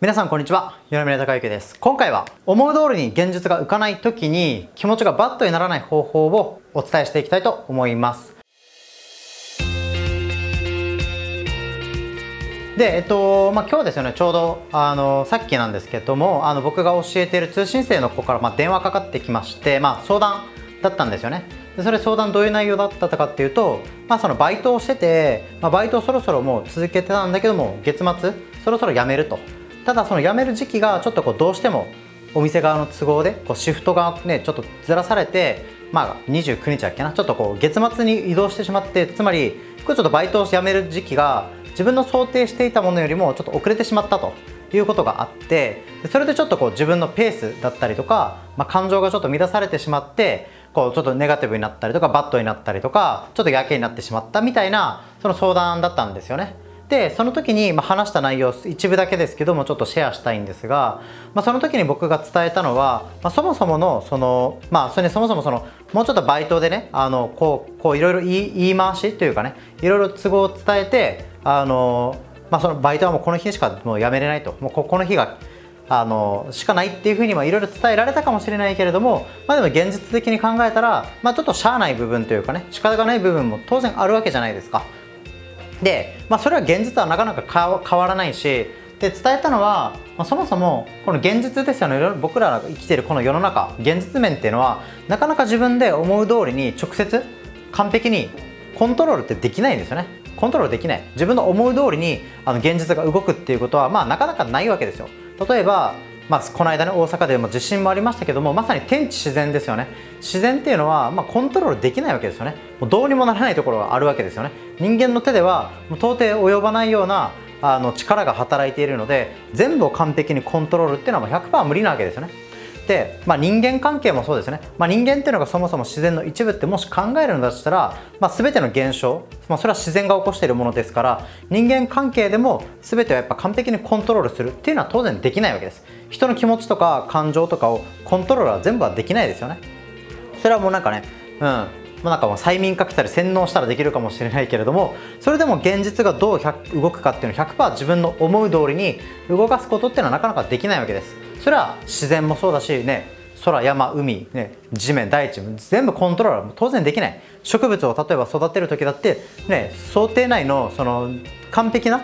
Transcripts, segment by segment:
皆さんこんにちは。米村孝之です。今回は思う通りに現実が浮かない時に気持ちがバットにならない方法をお伝えしていきたいと思います。で、えっとまあ、今日ですよね。ちょうどあのさっきなんですけどもあの僕が教えている通信生の子から、まあ、電話かかってきまして、まあ、相談だったんですよね。でそれ相談どういう内容だったかっていうと、まあ、そのバイトをしてて、まあ、バイトをそろそろもう続けてたんだけども月末そろそろ辞めると。ただその辞める時期がちょっとこうどうしてもお店側の都合でこうシフトがねちょっとずらされてまあ29日だっけなちょっとこう月末に移動してしまってつまりこれちょっとバイトを辞める時期が自分の想定していたものよりもちょっと遅れてしまったということがあってそれでちょっとこう自分のペースだったりとか、まあ、感情がちょっと乱されてしまってこうちょっとネガティブになったりとかバッドになったりとかちょっとやけになってしまったみたいなその相談だったんですよね。でその時に話した内容一部だけですけどもちょっとシェアしたいんですが、まあ、その時に僕が伝えたのは、まあ、そもそものそのまあそれにそもそもそのもうちょっとバイトでねあのこうこういろいろ言い回しというかねいろいろ都合を伝えてあの、まあ、そのバイトはもうこの日しかもうやめれないともうこの日があのしかないっていうふうにいろいろ伝えられたかもしれないけれども、まあ、でも現実的に考えたら、まあ、ちょっとしゃあない部分というかね仕方がない部分も当然あるわけじゃないですか。で、まあ、それは現実はなかなか変わらないしで伝えたのは、まあ、そもそもこの現実ですよね。僕らが生きてるこの世の中現実面っていうのはなかなか自分で思う通りに直接完璧にコントロールってできないんですよね。コントロールできない。自分の思う通りにあの現実が動くっていうことはまあなかなかないわけですよ。例えばまあ、この間ね大阪でも地震もありましたけどもまさに天地自然ですよね。自然っていうのは、まあ、コントロールできないわけですよね。もうどうにもならないところがあるわけですよね。人間の手ではもう到底及ばないようなあの力が働いているので全部を完璧にコントロールっていうのは100%無理なわけですよね、まあ、人間関係もそうですね、まあ、人間っていうのがそもそも自然の一部ってもし考えるのだとしたら、まあ、全ての現象、まあ、それは自然が起こしているものですから人間関係でも全てをやっぱ完璧にコントロールするっていうのは当然できないわけです。人の気持ちとか感情とかをコントロールは全部はできないですよね。それはもうなんかねうん。まあ、なんかもう催眠かけたり洗脳したらできるかもしれないけれどもそれでも現実がどう動くかっていうのを100%自分の思う通りに動かすことっていうのはなかなかできないわけです。それは自然もそうだしね空山海、ね、地面大地全部コントロールは当然できない。植物を例えば育てる時だって、ね、想定内のその完璧な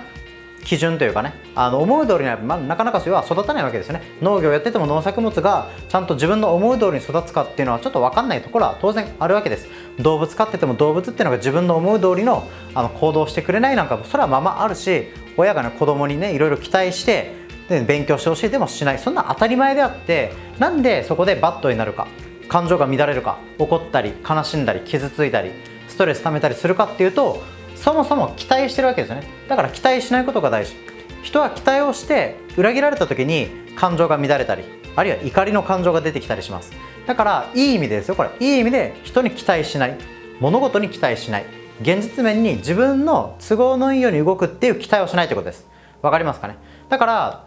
基準というかねあの思う通りには、まあ、なかなかそれは育たないわけですよね。農業やってても農作物がちゃんと自分の思う通りに育つかっていうのはちょっと分かんないところは当然あるわけです。動物飼ってても動物っていうのが自分の思う通りのあの行動してくれないなんかもそれはままあるし親がね子供にねいろいろ期待してで勉強してほしい。でもしない。そんな当たり前であってなんでそこでバットになるか。感情が乱れるか。怒ったり悲しんだり傷ついたりストレス溜めたりするかっていうとそもそも期待してるわけですよね。だから期待しないことが大事。人は期待をして裏切られた時に感情が乱れたりあるいは怒りの感情が出てきたりします。だからいい意味ですよこれ。いい意味で人に期待しない。物事に期待しない。現実面に自分の都合のいいように動くっていう期待をしないってことです。わかりますかね？だから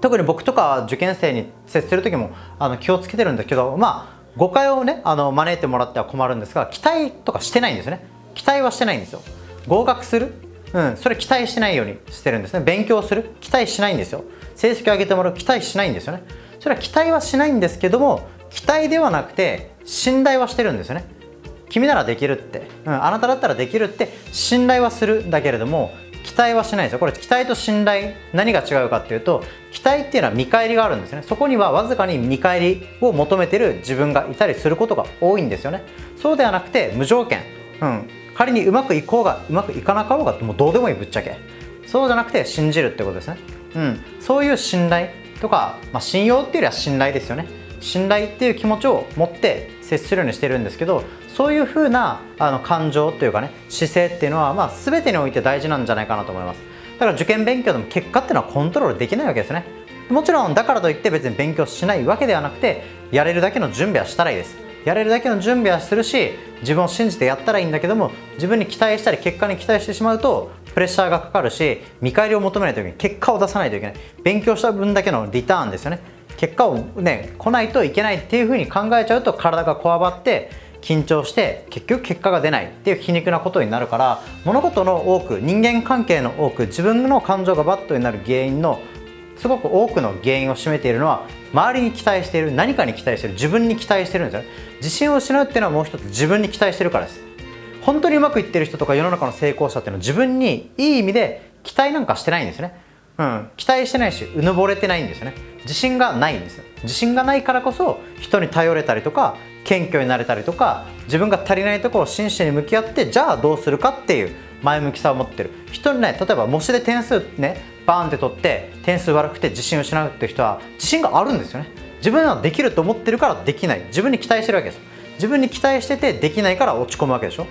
特に僕とか受験生に接する時もあの気をつけてるんだけどまあ誤解をねあの招いてもらっては困るんですが期待とかしてないんですよね。期待はしてないんですよ。合格する？うんそれ期待してないようにしてるんですね。勉強する？期待しないんですよ。成績を上げてもらう？期待しないんですよね。それは期待はしないんですけども期待ではなくて信頼はしてるんですよね。君ならできるって、うん、あなただったらできるって信頼はするんだけれども期待はしないですよ。これ期待と信頼何が違うかっていうと期待っていうのは見返りがあるんですね。そこにはわずかに見返りを求めてる自分がいたりすることが多いんですよね。そうではなくて無条件、うん、仮にうまくいこうがうまくいかなかろうがもうどうでもいいぶっちゃけ。そうじゃなくて信じるってことですね、うん、そういう信頼とか、まあ、信用っていうよりは信頼ですよね。信頼っていう気持ちを持って接するようにしてるんですけどそういうふうなあの感情というかね姿勢っていうのは、まあ、全てにおいて大事なんじゃないかなと思います。だから受験勉強でも結果っていうのはコントロールできないわけですね。もちろんだからといって別に勉強しないわけではなくてやれるだけの準備はしたらいいです。やれるだけの準備はするし自分を信じてやったらいいんだけども自分に期待したり結果に期待してしまうとプレッシャーがかかるし見返りを求めないといけない。結果を出さないといけない。勉強した分だけのリターンですよね。結果をね来ないといけないっていうふうに考えちゃうと体がこわばって緊張して結局結果が出ないっていう皮肉なことになるから物事の多く人間関係の多く自分の感情がバットになる原因のすごく多くの原因を占めているのは周りに期待している何かに期待している自分に期待してるんですよ。ね自信を失うっていうのはもう一つ自分に期待してるからです。本当にうまくいってる人とか世の中の成功者っていうのは自分にいい意味で期待なんかしてないんですね。うん、期待してないしうぬぼれてないんですよね。自信がないんですよ。自信がないからこそ人に頼れたりとか謙虚になれたりとか自分が足りないところを真摯に向き合ってじゃあどうするかっていう前向きさを持ってる。人にね例えば模試で点数ねバーンって取って点数悪くて自信を失うっていう人は自信があるんですよね。自分はできると思ってるからできない。自分に期待してるわけです自分に期待しててできないから落ち込むわけでしょ。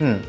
うん。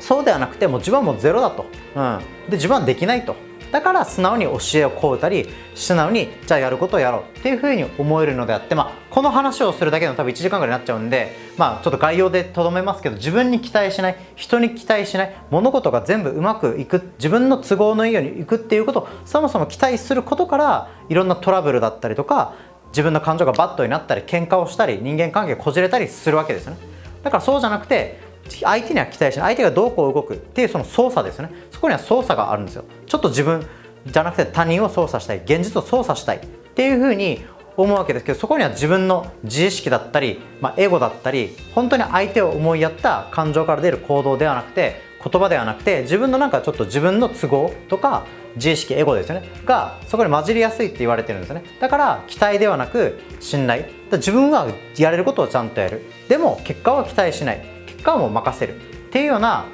そうではなくてもう自分はもうゼロだと、うん、で自分はできないと。だから素直に教えを請うたり素直にじゃあやることをやろうっていうふうに思えるのであって、まあ、この話をするだけの多分1時間ぐらいになっちゃうんで、まあ、ちょっと概要でとどめますけど自分に期待しない人に期待しない物事が全部うまくいく自分の都合のいいようにいくっていうことをそもそも期待することからいろんなトラブルだったりとか自分の感情がバットになったり喧嘩をしたり人間関係こじれたりするわけですよね。だからそうじゃなくて相手には期待しない。相手がどうこう動くっていうその操作ですね。そこには操作があるんですよ。ちょっと自分じゃなくて他人を操作したい。現実を操作したいっていうふうに思うわけですけどそこには自分の自意識だったり、まあ、エゴだったり本当に相手を思いやった感情から出る行動ではなくて言葉ではなくて自分のなんかちょっと自分の都合とか自意識エゴですよね。がそこに混じりやすいって言われてるんですね。だから期待ではなく信頼。自分はやれることをちゃんとやる。でも結果は期待しない。結果はもう任せる。っていうような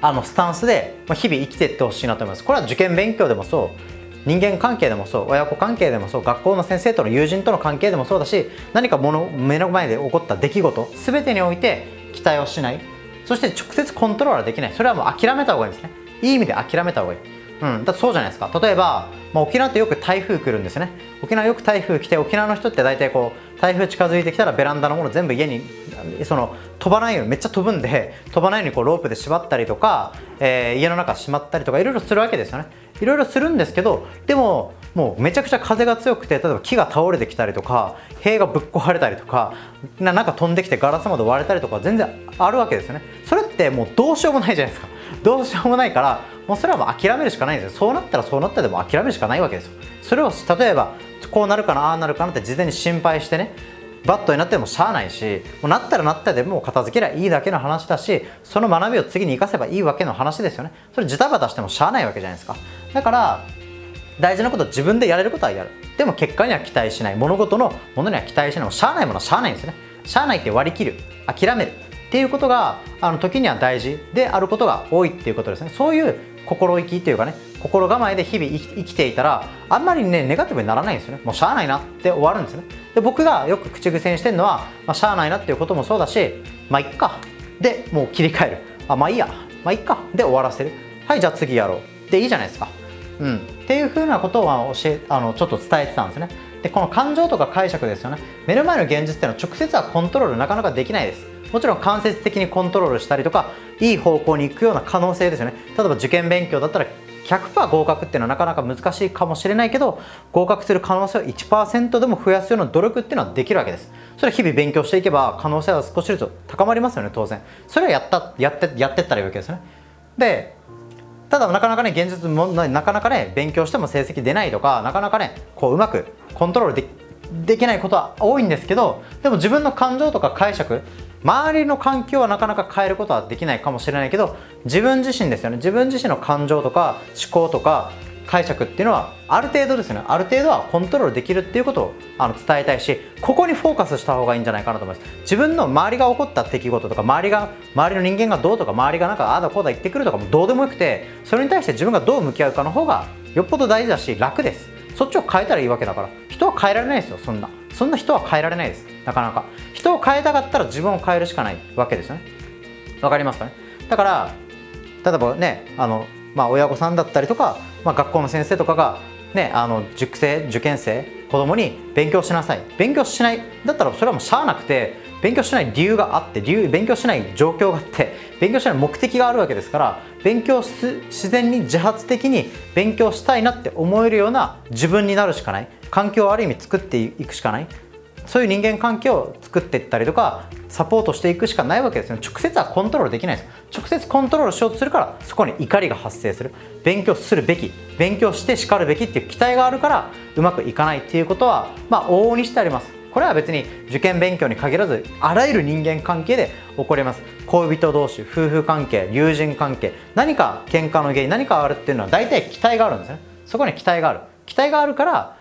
あのスタンスで日々生きていってほしいなと思います。これは受験勉強でもそう。人間関係でもそう。親子関係でもそう。学校の先生との友人との関係でもそうだし何かもの目の前で起こった出来事全てにおいて期待をしない。そして直接コントロールはできない。それはもう諦めた方がいいんですね。いい意味で諦めた方がいい。うん、だそうじゃないですか。例えば、まあ、沖縄ってよく台風来るんですね。沖縄よく台風来て沖縄の人って大体こう台風近づいてきたらベランダのもの全部家にその飛ばないようにめっちゃ飛ぶんで飛ばないようにこうロープで縛ったりとか、えー、家の中しまったりとかいろいろするわけですよね。いろいろするんですけどでももうめちゃくちゃ風が強くて例えば木が倒れてきたりとか塀がぶっ壊れたりとかななんか飛んできてガラスまで割れたりとか全然あるわけですよね。それってもうどうしようもないじゃないですか。どうしようもないからもうそれはもう諦めるしかないんですよ。そうなったらそうなったでも諦めるしかないわけですよ。それを例えばこうなるかなああなるかなって事前に心配してねバットになってもしゃあないしもうなったらなったでもう片付けりゃいいだけの話だしその学びを次に生かせばいいわけの話ですよね。それジタバタしてもしゃあないわけじゃないですか。だから大事なこと自分でやれることはやる。でも結果には期待しない。物事のものには期待しない。しゃあないものはしゃあないんですね。しゃあないって割り切る。諦める。っていうことがあの時には大事であることが多いっていうことですね。そういう心意気っていうかね心構えで日々生きていたらあんまりねネガティブにならないんですよね。もうしゃあないなって終わるんですよね。で僕がよく口癖にしてるのは、まあ、しゃあないなっていうこともそうだしまあいっか。でもう切り替える。あまあいいや。まあいっか。で終わらせる。はいじゃあ次やろう。でいいじゃないですか。うん。っていうふうなことを教えあのちょっと伝えてたんですね。でこの感情とか解釈ですよね。目の前の現実っていうのは直接はコントロールなかなかできないです。もちろん間接的にコントロールしたりとかいい方向に行くような可能性ですよね。例えば受験勉強だったら100%合格っていうのはなかなか難しいかもしれないけど合格する可能性を1%でも増やすような努力っていうのはできるわけです。それは日々勉強していけば可能性は少しずつ高まりますよね当然。それはやったやってやってったらいいわけですよね。でただなかなかね現実もなかなかね勉強しても成績出ないとかなかなかねこううまくコントロールでできないことは多いんですけどでも自分の感情とか解釈周りの環境はなかなか変えることはできないかもしれないけど自分自身ですよね。自分自身の感情とか思考とか解釈っていうのはある程度ですね。ある程度はコントロールできるっていうことをあの伝えたいしここにフォーカスした方がいいんじゃないかなと思います。自分の周りが起こった出来事とか周りが周りの人間がどうとか周りがなんかああだこうだ言ってくるとかもどうでもよくてそれに対して自分がどう向き合うかの方がよっぽど大事だし楽です。そっちを変えたらいいわけだから。人は変えられないですよそんな。そんな人は変えられないです。なかなか。人を変えたかったら自分を変えるしかないわけですよね。わかりますかね？だから例えばねあの、まあ、親御さんだったりとか、まあ、学校の先生とかがね、あの塾生受験生子供に勉強しなさい。勉強しない。だったらそれはもうしゃあなくて勉強しない理由があって理由勉強しない状況があって勉強しない目的があるわけですから勉強す自然に自発的に勉強したいなって思えるような自分になるしかない。環境をある意味作っていくしかない。そういう人間関係を作っていったりとかサポートしていくしかないわけですよ。直接はコントロールできないです。直接コントロールしようとするからそこに怒りが発生する。勉強するべき。勉強してしかるべきっていう期待があるからうまくいかないっていうことはまあ往々にしてあります。これは別に受験勉強に限らずあらゆる人間関係で起こります。恋人同士夫婦関係友人関係何か喧嘩の原因何かあるっていうのは大体期待があるんですね。そこに期待がある。期待があるから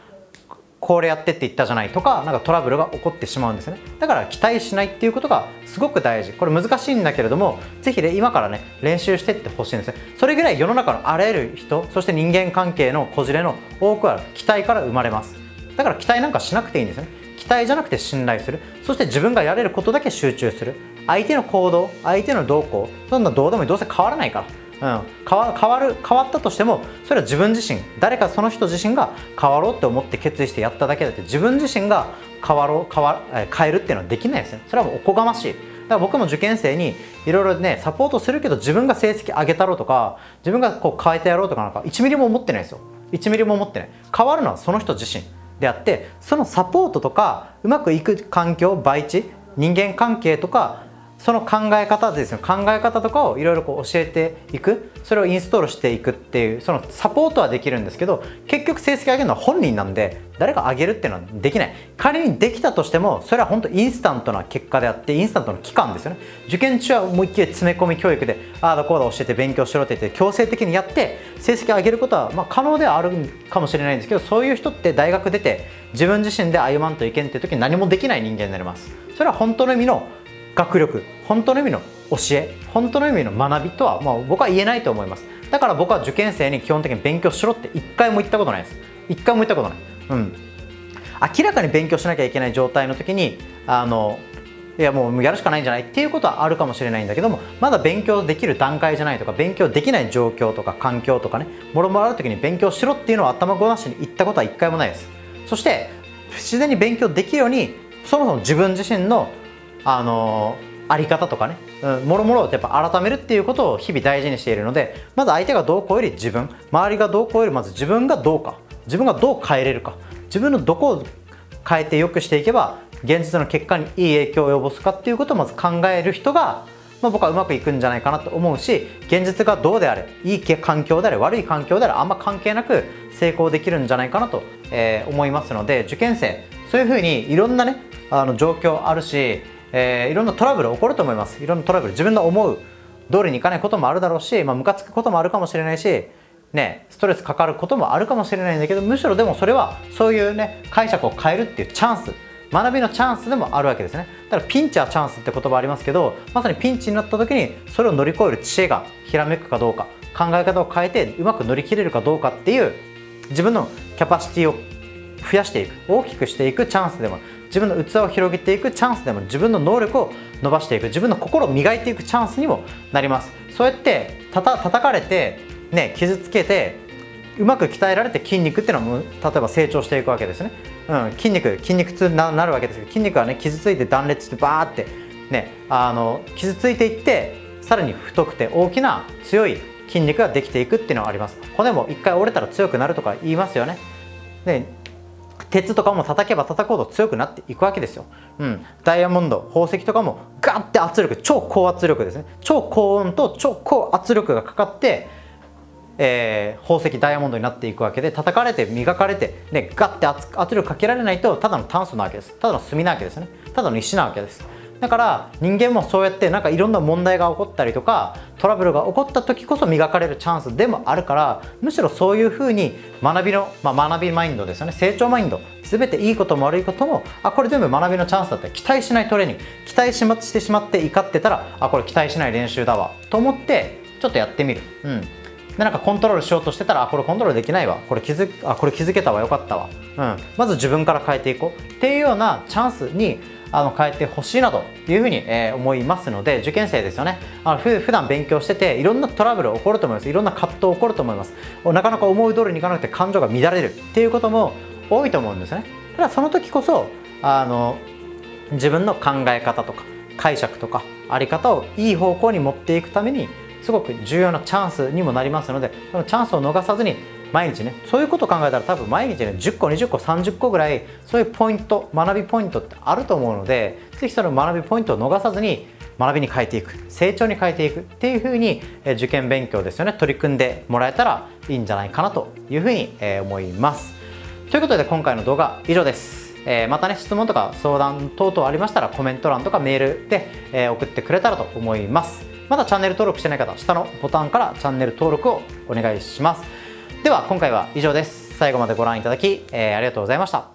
これやってって言ったじゃないとかなんかトラブルが起こってしまうんですね。だから期待しないっていうことがすごく大事。これ難しいんだけれどもぜひね今からね練習してってほしいんですね。それぐらい世の中のあらゆる人そして人間関係のこじれの多くは期待から生まれます。だから期待なんかしなくていいんですね。期待じゃなくて信頼する。そして自分がやれることだけ集中する。相手の行動相手の動向そんなどうでもいいどうせ変わらないから。うん、変わ変わる変わったとしてもそれは自分自身誰かその人自身が変わろうって思って決意してやっただけだって自分自身が変わろう変わ変えるっていうのはできないですね。それはもうおこがましい。だから僕も受験生にいろいろねサポートするけど自分が成績上げたろうとか自分がこう変えてやろうとかなんか1ミリも思ってないですよ。1ミリも思ってない。変わるのはその人自身。であってそのサポートとかうまくいく環境培地人間関係とかその考え方ですよ考え方とかをいろいろ教えていく。それをインストールしていくっていうそのサポートはできるんですけど結局成績上げるのは本人なんで誰か上げるっていうのはできない。仮にできたとしてもそれは本当インスタントな結果であってインスタントの期間ですよね。受験中は思いっきり詰め込み教育でああだこうだ教えて勉強しろって言って強制的にやって成績上げることはまあ可能ではあるかもしれないんですけどそういう人って大学出て自分自身で歩まんといけんっていう時に何もできない人間になります。それは本当の意味の学力本当の意味の教え本当の意味の学びとは、まあ、僕は言えないと思います。だから僕は受験生に基本的に勉強しろって一回も言ったことないです。一回も言ったことない。うん。明らかに勉強しなきゃいけない状態の時にあのいやもうやるしかないんじゃない？っていうことはあるかもしれないんだけどもまだ勉強できる段階じゃないとか勉強できない状況とか環境とかねもろもろある時に勉強しろっていうのを頭ごなしに言ったことは一回もないです。そして自然に勉強できるようにそもそも自分自身のあのあり方とかね、うん、もろもろやっぱ改めるっていうことを日々大事にしているのでまず相手がどうこうより自分。周りがどうこうよりまず自分がどうか。自分がどう変えれるか。自分のどこを変えて良くしていけば現実の結果にいい影響を及ぼすかっていうことをまず考える人が、まあ、僕はうまくいくんじゃないかなと思うし現実がどうであれいい環境であれ悪い環境であれあんま関係なく成功できるんじゃないかなと、えー、思いますので受験生そういうふうにいろんなねあの状況あるしえー、いろんなトラブル起こると思います。いろんなトラブル自分の思う通りにいかないこともあるだろうし、まあ、ムカつくこともあるかもしれないしね、ストレスかかることもあるかもしれないんだけどむしろでもそれはそういうね解釈を変えるっていうチャンス。学びのチャンスでもあるわけですね。だからピンチはチャンスって言葉ありますけどまさにピンチになった時にそれを乗り越える知恵がひらめくかどうか考え方を変えてうまく乗り切れるかどうかっていう自分のキャパシティを増やしていく。大きくしていくチャンスでも自分の器を広げていくチャンスでも自分の能力を伸ばしていく自分の心を磨いていくチャンスにもなります。そうやってたた叩かれて、ね、傷つけてうまく鍛えられて筋肉っていうのは例えば成長していくわけですね、うん、筋肉筋肉痛になるわけですけど筋肉はね傷ついて断裂してバーってねあの傷ついていってさらに太くて大きな強い筋肉ができていくっていうのがあります。骨も一回折れたら強くなるとか言いますよね。で鉄とかも叩けば叩くほど強くなっていくわけですよ、うん、ダイヤモンド宝石とかもガッて圧力超高圧力ですね。超高温と超高圧力がかかってえー、宝石ダイヤモンドになっていくわけで叩かれて磨かれて、ね、ガッて圧力かけられないとただの炭素なわけです。ただの炭なわけですね。ただの石なわけです。だから人間もそうやってなんかいろんな問題が起こったりとかトラブルが起こった時こそ磨かれるチャンスでもあるからむしろそういうふうに学びの、まあ、学びマインドですよね。成長マインド。全ていいことも悪いこともあこれ全部学びのチャンスだって期待しないトレーニング。期待しましてしまって怒ってたらあこれ期待しない練習だわ。と思ってちょっとやってみる。うん。でなんかコントロールしようとしてたらあこれコントロールできないわ。これ気づあこれ気づけたわ。よかったわ、うん、まず自分から変えていこう。っていうようなチャンスにあの変えてほしいなというふうに、えー、思いますので受験生ですよね。あのふ普段勉強してていろんなトラブル起こると思います。いろんな葛藤起こると思います。なかなか思い通りにいかなくて感情が乱れるっていうことも多いと思うんですね。ただその時こそあの自分の考え方とか解釈とかあり方をいい方向に持っていくためにすごく重要なチャンスにもなりますのでそのチャンスを逃さずに毎日ねそういうことを考えたら多分毎日ね10個20個30個ぐらいそういうポイント学びポイントってあると思うので是非その学びポイントを逃さずに学びに変えていく成長に変えていくっていうふうに、受験勉強ですよね取り組んでもらえたらいいんじゃないかなというふうに、思います。ということで今回の動画以上です。えまたね質問とか相談等々ありましたらコメント欄とかメールで、え送ってくれたらと思います。まだチャンネル登録してない方下のボタンからチャンネル登録をお願いします。では今回は以上です。最後までご覧いただき、えー、ありがとうございました。